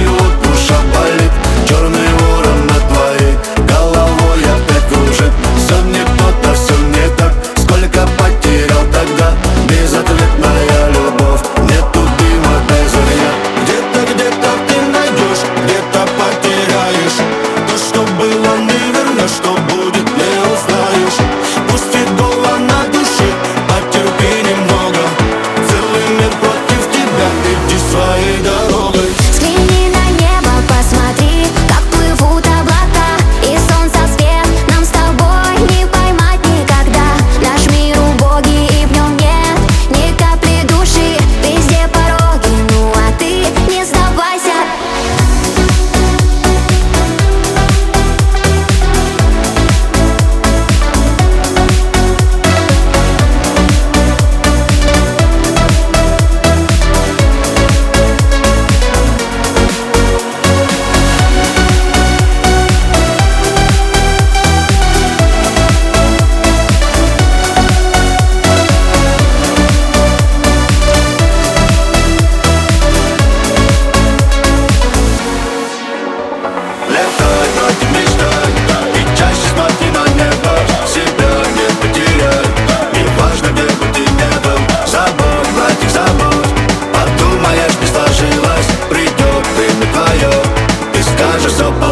отчего душа болит Черный ворон на Головой опять кружит Все мне кто-то, все не так. Сколько потерял тогда? Безответная любовь. Нету дыма Где-то, где-то ты найдешь Где-то потеряешь. То, что было, не Что будет, не узнаешь. Пусть и голова Потерпи немного. Целый против тебя Иди своей дорогой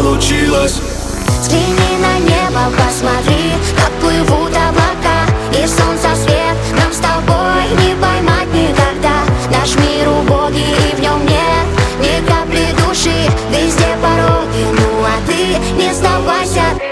получилось Взгляни на небо, посмотри, как плывут облака И солнца свет нам с тобой не поймать никогда. Наш мир убогий и в нем нет ни капли души Везде пороги, ну а ты не сдавайся